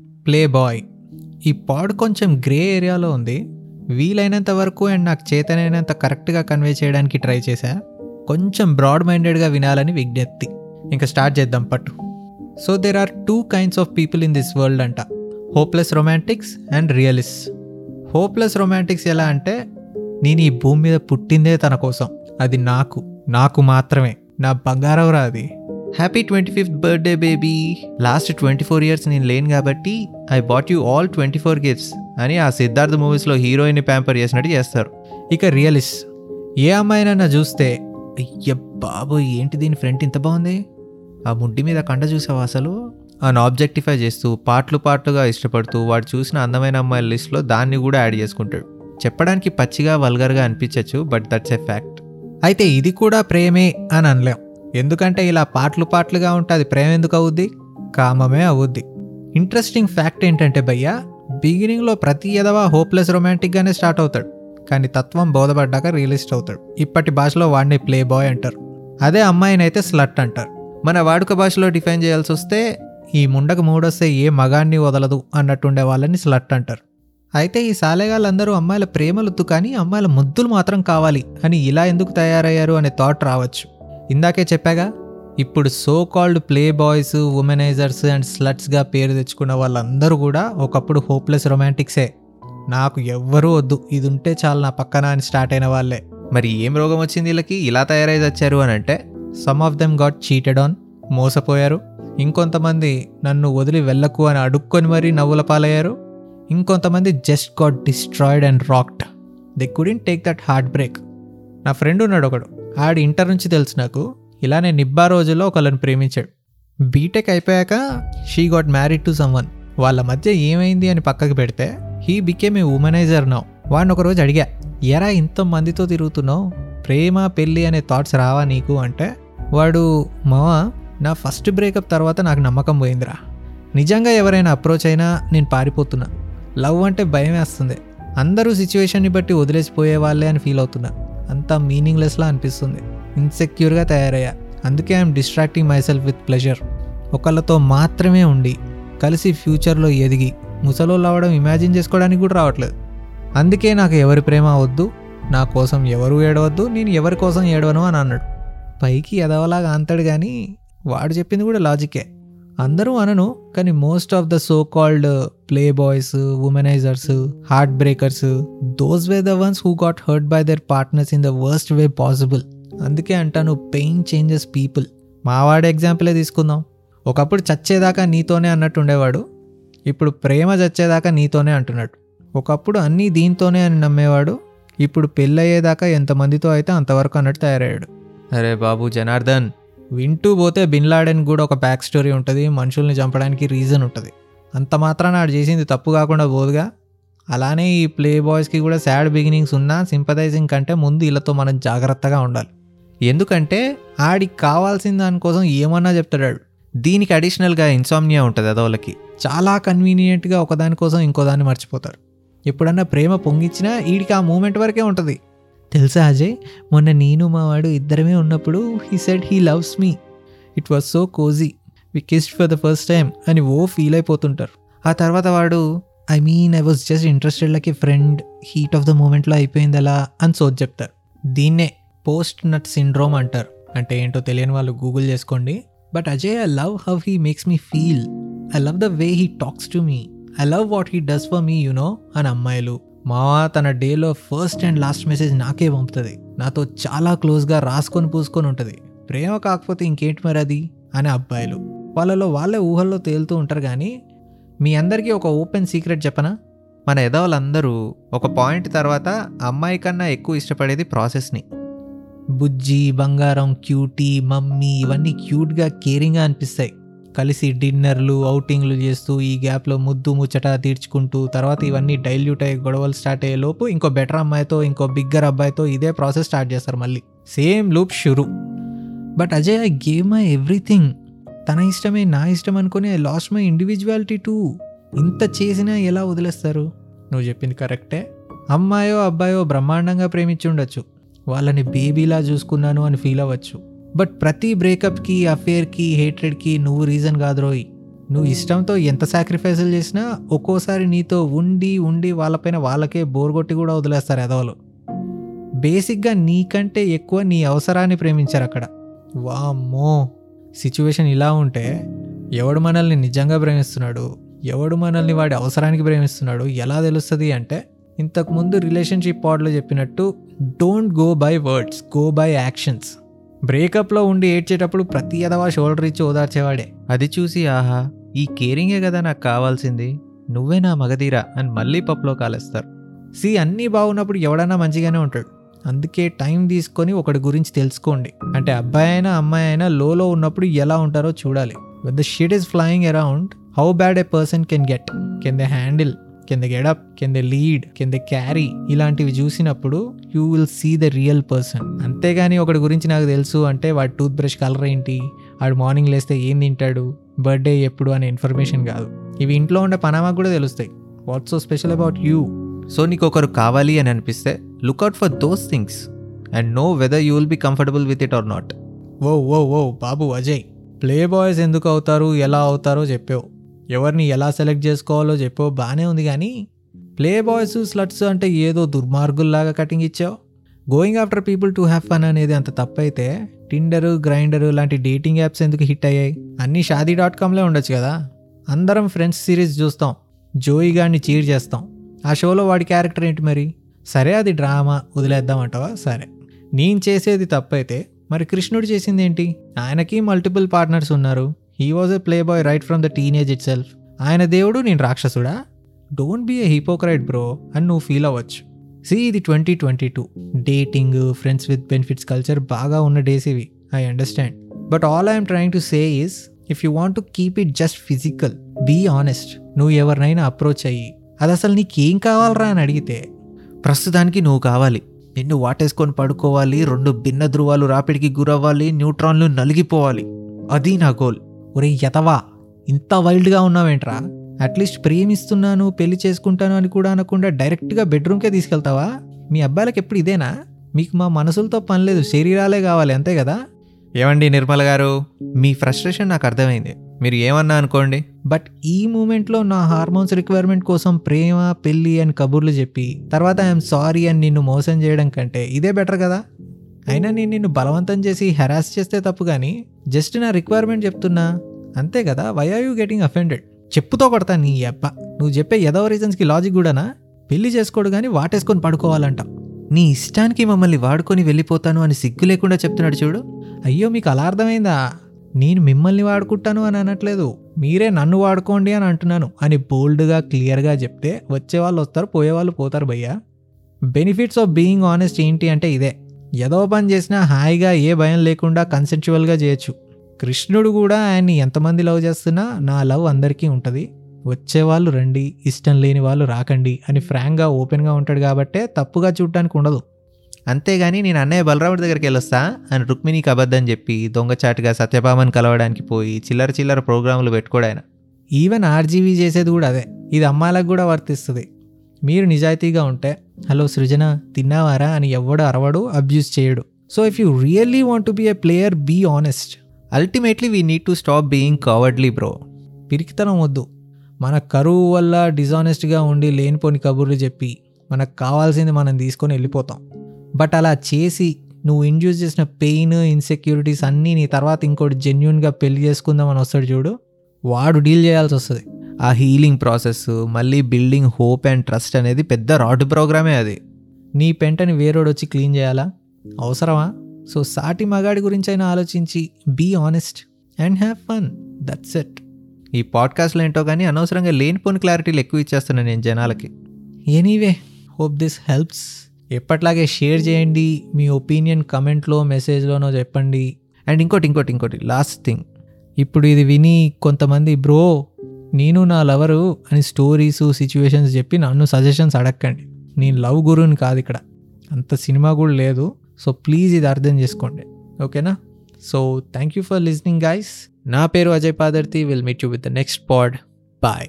Play boy ఈ పాడ్ కొంచెం grey ఏరియాలో ఉంది. వీలైనంత వరకు అండ్ నాకు చేతనైనంత కరెక్ట్గా కన్వే చేయడానికి ట్రై చేశా. కొంచెం బ్రాడ్ మైండెడ్గా వినాలని విజ్ఞప్తి. ఇంకా స్టార్ట్ చేద్దాం పట్టు. So there are two kinds of people in this world అంట. Hopeless romantics and realist hopeless romantics ఎలా అంటే నేను ఈ భూమి మీద పుట్టిందే తన కోసం. అది నాకు నాకు మాత్రమే. నా బంగారం అది. Happy twenty fifth birthday baby last twenty four years నేను లేను కాబట్టి I bought you all twenty four gifts అని ఆ సిద్ధార్థ మూవీస్లో హీరోయిన్ ప్యాంపర్ చేసినట్టు చేస్తారు. ఇక రియలిస్ట్ ఏ అమ్మాయినన్నా చూస్తే అయ్య బాబు ఏంటి దీని ఫ్రంట్ ఇంత బాగుంది? ఆ ముడ్డి మీద కండ చూసావా అసలు? అని ఆబ్జెక్టిఫై చేస్తూ పాటలు పాటలుగా ఇష్టపడుతూ వాడు చూసిన అందమైన అమ్మాయిల లిస్ట్లో దాన్ని కూడా యాడ్ చేసుకుంటాడు. చెప్పడానికి పచ్చిగా వల్గర్గా అనిపించవచ్చు బట్ దట్స్ ఎ ఫ్యాక్ట్ అయితే ఇది కూడా ప్రేమే అని అనలేం. ఎందుకంటే ఇలా పాటలు పాటలుగా ఉంటే అది ప్రేమ ఎందుకు అవుద్ది? కామమే అవుద్ది. ఇంట్రెస్టింగ్ ఫ్యాక్ట్ ఏంటంటే భయ్య బిగినింగ్లో ప్రతి ఎదవా హోప్లెస్ రొమాంటిక్గానే స్టార్ట్ అవుతాడు. కానీ తత్వం బోధపడ్డాక రియలిస్ట్ అవుతాడు. ఇప్పటి భాషలో వాడిని ప్లే బాయ్ అంటారు. అదే అమ్మాయినైతే స్లట్ అంటారు. మన వాడుక భాషలో డిఫైన్ చేయాల్సి వస్తే ఈ ముండకు మూడొస్తే ఏ మగాన్ని వదలదు అన్నట్టుండే వాళ్ళని స్లట్ అంటారు. అయితే ఈ సాలేగాళ్ళందరూ అమ్మాయిల ప్రేమలొద్దు కానీ అమ్మాయిల ముద్దులు మాత్రం కావాలి అని ఇలా ఎందుకు తయారయ్యారు అనే థాట్ రావచ్చు. ఇందాకే చెప్పాగా ఇప్పుడు so called play boys womanisers and స్లట్స్గా పేరు తెచ్చుకున్న వాళ్ళందరూ కూడా ఒకప్పుడు హోప్లెస్ రొమాంటిక్సే నాకు ఎవ్వరూ వద్దు ఇది ఉంటే చాలు నా పక్కన అని స్టార్ట్ అయిన వాళ్ళే. మరి ఏం రోగం వచ్చింది వీళ్ళకి? ఇలా తయారై వచ్చారు అని అంటే some of them got cheated on మోసపోయారు. ఇంకొంతమంది నన్ను వదిలి వెళ్ళకు అని అడుక్కొని మరీ నవ్వుల పాలయ్యారు. ఇంకొంతమంది just got destroyed and rocked they couldn't take that heart break నా ఫ్రెండ్ ఉన్నాడు ఒకడు. ఆడి ఇంటర్ నుంచి తెలుసు నాకు. ఇలానే నిబ్బా రోజుల్లో ఒకళ్ళని ప్రేమించాడు. బీటెక్ అయిపోయాక she got married to someone వాళ్ళ మధ్య ఏమైంది అని పక్కకు పెడితే he became a womaniser now వాడిని ఒకరోజు అడిగా ఎరా ఇంత మందితో తిరుగుతున్నావు? ప్రేమ పెళ్ళి అనే థాట్స్ రావా నీకు? అంటే వాడు మావా నా ఫస్ట్ బ్రేకప్ తర్వాత నాకు నమ్మకం పోయిందిరా. నిజంగా ఎవరైనా అప్రోచ్ అయినా నేను పారిపోతున్నా. లవ్ అంటే భయం వేస్తుంది. అందరూ సిచ్యువేషన్ని బట్టి వదిలేసిపోయే వాళ్ళే అని ఫీల్ అవుతున్నా. అంతా మీనింగ్లెస్లా అనిపిస్తుంది. ఇన్సెక్యూర్గా తయారయ్యా. అందుకే I'm distracting myself with pleasure ఒకళ్ళతో మాత్రమే ఉండి కలిసి ఫ్యూచర్లో ఎదిగి ముసలోళ్ళు అవ్వడం ఇమాజిన్ చేసుకోవడానికి కూడా రావట్లేదు. అందుకే నాకు ఎవరి ప్రేమ వద్దు నా కోసం ఎవరు ఏడవద్దు నేను ఎవరి కోసం ఏడవను అని అన్నాడు. పైకి ఎదవలాగా అంతాడు కానీ వాడు చెప్పింది కూడా లాజికే అందరూ అనను కానీ most of the so called play boys womanisers heart breakers those were the ones who got hurt by their partners in the worst way possible అందుకే అంటాను పెయిన్ చేంజెస్ పీపుల్ మావాడి ఎగ్జాంపులే తీసుకుందాం. ఒకప్పుడు చచ్చేదాకా నీతోనే అన్నట్టు ఉండేవాడు. ఇప్పుడు ప్రేమ చచ్చేదాకా నీతోనే అంటున్నాడు. ఒకప్పుడు అన్నీ దీంతోనే అని నమ్మేవాడు. ఇప్పుడు పెళ్ళయ్యేదాకా ఎంతమందితో అయితే అంతవరకు అన్నట్టు తయారయ్యాడు. అరే బాబు జనార్దన్. వింటూ పోతే బిన్ లాడెన్ కూడా ఒక బ్యాక్ స్టోరీ ఉంటుంది. మనుషుల్ని చంపడానికి రీజన్ ఉంటుంది. అంత మాత్రాన ఆడు చేసింది తప్పు కాకుండా పోదుగా అలానే ఈ ప్లే బాయ్స్కి కూడా సాడ్ బిగినింగ్స్ ఉన్నా సింపథైజింగ్ కంటే ముందు వీళ్ళతో మనం జాగ్రత్తగా ఉండాలి. ఎందుకంటే ఆడికి కావాల్సిన దానికోసం ఏమన్నా చెప్తాడాడు. దీనికి అడిషనల్గా ఇన్సామ్నియా ఉంటుంది అదోళ్ళకి. చాలా కన్వీనియంట్గా ఒకదానికోసం ఇంకోదాన్ని మర్చిపోతారు. ఎప్పుడన్నా ప్రేమ పొంగిచ్చినా వీడికి ఆ మూమెంట్ వరకే ఉంటుంది. తెలుసా అజయ్? మొన్న నేను మా వాడు ఇద్దరమే ఉన్నప్పుడు he said he loves me. It was so cosy. We kissed for the first time అని ఓ ఫీల్ అయిపోతుంటారు. ఆ తర్వాత వాడు I mean I was just interested like a friend heat of the మూమెంట్లో అయిపోయింది అలా అని సోచ్ చెప్తారు. దీన్నే పోస్ట్ నట్ సిండ్రోమ్ అంటారు. అంటే ఏంటో తెలియని వాళ్ళు గూగుల్ చేసుకోండి. But Ajay I love how he makes me feel I love the way he talks to me I love what he does for me you know అని అమ్మాయిలు. మావా తన డేలో ఫస్ట్ అండ్ లాస్ట్ మెసేజ్ నాకే పంపుతుంది. నాతో చాలా క్లోజ్గా రాసుకొని పూసుకొని ఉంటుంది. ప్రేమ కాకపోతే ఇంకేంటి మరి అది? అని అబ్బాయిలు. వాళ్ళలో వాళ్ళే ఊహల్లో తేలుతూ ఉంటారు కానీ మీ అందరికీ ఒక ఓపెన్ సీక్రెట్ చెప్పనా? మన ఎదవలందరూ ఒక పాయింట్ తర్వాత అమ్మాయి కన్నా ఎక్కువ ఇష్టపడేది ప్రాసెస్ని. బుజ్జి బంగారం క్యూటీ మమ్మీ ఇవన్నీ క్యూట్గా కేరింగ్గా అనిపిస్తాయి. కలిసి డిన్నర్లు అవుటింగ్లు చేస్తూ ఈ గ్యాప్లో ముద్దు ముచ్చట తీర్చుకుంటూ తర్వాత ఇవన్నీ డైల్యూట్ అయ్యే గొడవలు స్టార్ట్ అయ్యే లోపు ఇంకో బెటర్ అమ్మాయితో ఇంకో బిగ్గర్ అబ్బాయితో ఇదే ప్రాసెస్ స్టార్ట్ చేస్తారు మళ్ళీ. Same loop షురు. But Ajay I gave my everything. తన ఇష్టమే నా ఇష్టం అనుకుని I lost my individuality too ఇంత చేసినా ఎలా వదిలేస్తారు? నువ్వు చెప్పింది కరెక్టే. అమ్మాయో అబ్బాయో బ్రహ్మాండంగా ప్రేమించి ఉండొచ్చు. వాళ్ళని బేబీలా చూసుకున్నాను అని ఫీల్ అవ్వచ్చు. బట్ ప్రతి బ్రేకప్కి అఫేర్కి హేట్రెడ్కి నువ్వు రీజన్ కాదు రోయ్. నువ్వు ఇష్టంతో ఎంత సాక్రిఫైసులు చేసినా ఒక్కోసారి నీతో ఉండి ఉండి వాళ్ళపైన వాళ్ళకే బోర్ కొట్టి కూడా వదిలేస్తారు ఎదవలు. బేసిక్గా నీకంటే ఎక్కువ నీ అవసరాన్ని ప్రేమించారు అక్కడ. వామ్మో! సిచ్యువేషన్ ఇలా ఉంటే ఎవడు మనల్ని నిజంగా ప్రేమిస్తున్నాడు ఎవడు మనల్ని వాడి అవసరానికి ప్రేమిస్తున్నాడు ఎలా తెలుస్తుంది అంటే ఇంతకుముందు రిలేషన్షిప్ పాడ్లో చెప్పినట్టు don't go by words go by actions బ్రేకప్లో ఉండి ఏడ్చేటప్పుడు ప్రతి అదవా షోల్డర్ ఇచ్చి ఓదార్చేవాడే. అది చూసి ఆహా ఈ కేరింగే కదా నాకు కావాల్సింది నువ్వే నా మగధీరా అని మళ్ళీ పప్పులో కాలేస్తారు. సి అన్నీ బాగున్నప్పుడు ఎవడన్నా మంచిగానే ఉంటాడు. అందుకే టైం తీసుకొని ఒకటి గురించి తెలుసుకోండి. అంటే అబ్బాయి అయినా అమ్మాయి అయినా లోలో ఉన్నప్పుడు ఎలా ఉంటారో చూడాలి. With the shit is flying around how bad a person can get can they handle can they get up can they lead can they carry ఇలాంటివి చూసినప్పుడు you will see the real person అంతేగాని ఒకటి గురించి నాకు తెలుసు అంటే వాడి tooth brush colour ఏంటి? వాడు మార్నింగ్ లేస్తే ఏం తింటాడు? బర్త్డే ఎప్పుడు అనే ఇన్ఫర్మేషన్ కాదు. ఇవి ఇంట్లో ఉండే పనామాకు కూడా తెలుస్తాయి. What's so special about you so నీకు ఒకరు కావాలి అని అనిపిస్తే look out for those things and know whether you will be comfortable with it or not ఓ ఓ ఓ బాబు అజయ్ ప్లే బాయ్స్ ఎందుకు అవుతారు ఎలా అవుతారో చెప్పావు. ఎవరిని ఎలా సెలెక్ట్ చేసుకోవాలో చెప్పావు బాగానే ఉంది కానీ ప్లే బాయ్స్ స్లట్స్ అంటే ఏదో దుర్మార్గుల్లాగా కటింగ్ ఇచ్చావు. Going after people to have fun అనేది అంత తప్పైతే టిండరు గ్రైండరు లాంటి డేటింగ్ యాప్స్ ఎందుకు హిట్ అయ్యాయి? అన్నీ షాదీ డాట్ కామ్లే ఉండొచ్చు కదా. అందరం ఫ్రెండ్స్ సిరీస్ చూస్తాం. జోయి గాడిని చీర్ చేస్తాం. ఆ షోలో వాడి క్యారెక్టర్ ఏంటి మరి? సరే అది డ్రామా వదిలేద్దామంటావా? సరే. నేను చేసేది తప్పైతే మరి కృష్ణుడు చేసింది ఏంటి? ఆయనకి మల్టిపుల్ పార్ట్నర్స్ ఉన్నారు. He was a play boy right from the teenage it self ఆయన దేవుడు నేను రాక్షసుడా? Don't be a hypocrite bro అని నువ్వు ఫీల్ అవ్వచ్చు. సి ఇది twenty twenty two dating friends with benefits culture బాగా ఉన్న డేస్ ఇవి. I understand but all I'm trying to say is if you want to keep it just physical be honest నువ్వు ఎవరినైనా approach అయ్యి అది అసలు నీకేం కావాలరా అని అడిగితే ప్రస్తుతానికి నువ్వు కావాలి. నిన్ను వాటేసుకొని పడుకోవాలి రెండు భిన్న ధృవాలు రాపిడికి గురవ్వాలి న్యూట్రాన్లు నలిగిపోవాలి. అది నా గోల్. ఒరే యతవా ఇంత వైల్డ్గా ఉన్నావేంట్రా? అట్లీస్ట్ ప్రేమిస్తున్నాను పెళ్ళి చేసుకుంటాను అని కూడా అనకుండా డైరెక్ట్గా బెడ్రూమ్కే తీసుకెళ్తావా? మీ అబ్బాయిలకు ఎప్పుడు ఇదేనా? మీకు మా మనసులతో పని లేదు శరీరాలే కావాలి అంతే కదా? ఏమండి నిర్మల గారు? మీ ఫ్రస్ట్రేషన్ నాకు అర్థమైంది. మీరు ఏమన్నా అనుకోండి. బట్ ఈ మూమెంట్లో నా హార్మోన్స్ రిక్వైర్మెంట్ కోసం ప్రేమ పెళ్ళి అని కబుర్లు చెప్పి తర్వాత ఐఎమ్ సారీ అని నిన్ను మోసం చేయడం కంటే ఇదే బెటర్ కదా? అయినా నేను నిన్ను బలవంతం చేసి హెరాస్ చేస్తే తప్పు కానీ జస్ట్ నా రిక్వైర్మెంట్ చెప్తున్నా అంతే కదా? Why are you getting offended చెప్పుతో కొడతా నీ అబ్బ. నువ్వు చెప్పే ఏదో రీజన్స్కి లాజిక్ కూడానా? పెళ్ళి చేసుకోడు కానీ వాటేసుకొని పడుకోవాలంట. నీ ఇష్టానికి మమ్మల్ని వాడుకొని వెళ్ళిపోతాను అని సిగ్గు లేకుండా చెప్తున్నాడు చూడు. అయ్యో మీకు అలా అర్థమైందా? నేను మిమ్మల్ని వాడుకుంటాను అని అనట్లేదు. మీరే నన్ను వాడుకోండి అని అంటున్నాను అని బోల్డ్గా క్లియర్గా చెప్తే వచ్చే వాళ్ళు వస్తారు పోయే వాళ్ళు పోతారు భయ్యా. బెనిఫిట్స్ ఆఫ్ బీయింగ్ ఆనెస్ట్ ఏంటి అంటే ఇదే. ఏదో పని చేసినా హాయిగా ఏ భయం లేకుండా కన్సెన్చువల్గా చేయొచ్చు. కృష్ణుడు కూడా ఆయన్ని ఎంతమంది లవ్ చేస్తున్నా నా లవ్ అందరికీ ఉంటుంది. వచ్చేవాళ్ళు రండి ఇష్టం లేని వాళ్ళు రాకండి అని ఫ్రాంక్గా ఓపెన్గా ఉంటాడు కాబట్టే తప్పుగా చూడటానికి ఉండదు. అంతేగాని నేను అన్నయ్య బలరాముడి దగ్గరికి వెళ్ళొస్తా అని రుక్మిణికి అబద్ధం చెప్పి దొంగచాటుగా సత్యభామని కలవడానికి పోయి చిల్లర చిల్లర ప్రోగ్రాములు పెట్టుకోడాయన ఈవెన్ ఆర్జీవీ చేసేది కూడా అదే. ఇది అమ్మాయిలకు కూడా వర్తిస్తుంది. మీరు నిజాయితీగా ఉంటే హలో సృజన తిన్నావారా? అని ఎవ్వడు అరవడు అబ్యూస్ చేయడు. So if you really want to be a player be honest ultimately we need to stop being cowardly bro పిరికితనం వద్దు. మన కరువు వల్ల డిజానెస్ట్గా ఉండి లేనిపోని కబుర్లు చెప్పి మనకు కావాల్సింది మనం తీసుకొని వెళ్ళిపోతాం. బట్ అలా చేసి నువ్వు ఇండ్యూస్ చేసిన పెయిన్ ఇన్సెక్యూరిటీస్ అన్నీ నీ తర్వాత ఇంకోటి జెన్యున్గా పెళ్ళి చేసుకుందామని వస్తాడు చూడు. వాడు డీల్ చేయాల్సి వస్తుంది. ఆ హీలింగ్ ప్రాసెస్ మళ్ళీ బిల్డింగ్ హోప్ అండ్ ట్రస్ట్ అనేది పెద్ద రాడ్ ప్రోగ్రామే అది. నీ పెంటని వేరోడు వచ్చి క్లీన్ చేయాలా? అవసరమా? సో సాటి మగాడి గురించి అయినా ఆలోచించి be honest and have fun that's it ఈ పాడ్కాస్ట్లో ఏంటో కానీ అనవసరంగా లేనిపోని క్లారిటీలు ఎక్కువ ఇచ్చేస్తున్నాను నేను జనాలకి. ఎనీవే హోప్ దిస్ హెల్ప్స్ ఎప్పట్లాగే షేర్ చేయండి మీ ఒపీనియన్ కమెంట్లో మెసేజ్లోనో చెప్పండి. అండ్ ఇంకోటి ఇంకోటి ఇంకోటి లాస్ట్ థింగ్ ఇప్పుడు ఇది విని కొంతమంది బ్రో నేను నా లవరు అని స్టోరీస్ సిచ్యువేషన్స్ చెప్పి నన్ను సజెషన్స్ అడగండి నేను లవ్ గురుని కాదు ఇక్కడ. అంత సినిమా కూడా లేదు. సో ప్లీజ్ ఇది అర్థం చేసుకోండి. ఓకేనా so thank you for listening guys నా పేరు Ajay Padarthi. Will meet you with the next pod bye